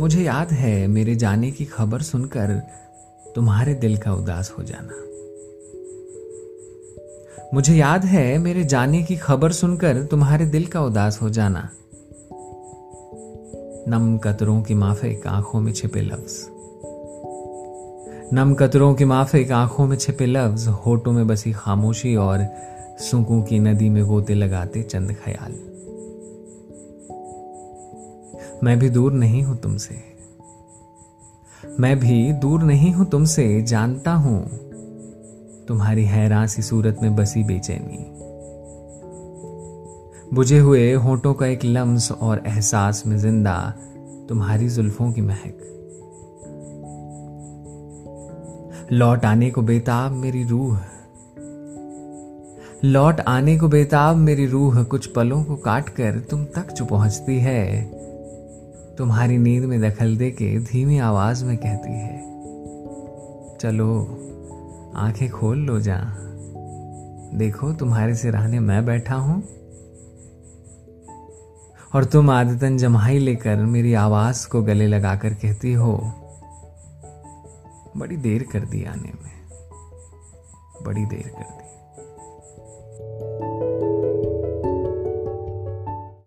मुझे याद है मेरे जाने की खबर सुनकर तुम्हारे दिल का उदास हो जाना। मुझे याद है मेरे जाने की खबर सुनकर तुम्हारे दिल का उदास हो जाना। नम कतरों की माफिक आँखों में छिपे लफ्ज। नम कतरों की माफिक आँखों में छिपे लफ्ज, होठों में बसी खामोशी और सुकू की नदी में गोते लगाते चंद ख्याल। मैं भी दूर नहीं हूँ तुमसे। मैं भी दूर नहीं हूँ तुमसे, जानता हूँ। तुम्हारी हैरान सी सूरत में बसी बेचैनी। बुझे हुए होठों का एक लम्स और एहसास में ज़िंदा तुम्हारी जुल्फों की महक। लौट आने को बेताब मेरी रूह। लौट आने को बेताब मेरी रूह, कुछ पलों को काट कर तुम तक जो पहुँचती है। तुम्हारी नींद में दखल दे के धीमी आवाज़ में कहती है, चलो, आँखें खोल लो जा। देखो, तुम्हारे सिराने मैं बैठा हूँ। और तुम आदतन जमाई लेकर मेरी आवाज़ को गले लगाकर कहती हो, बड़ी देर कर दी आने में। बड़ी देर कर दी।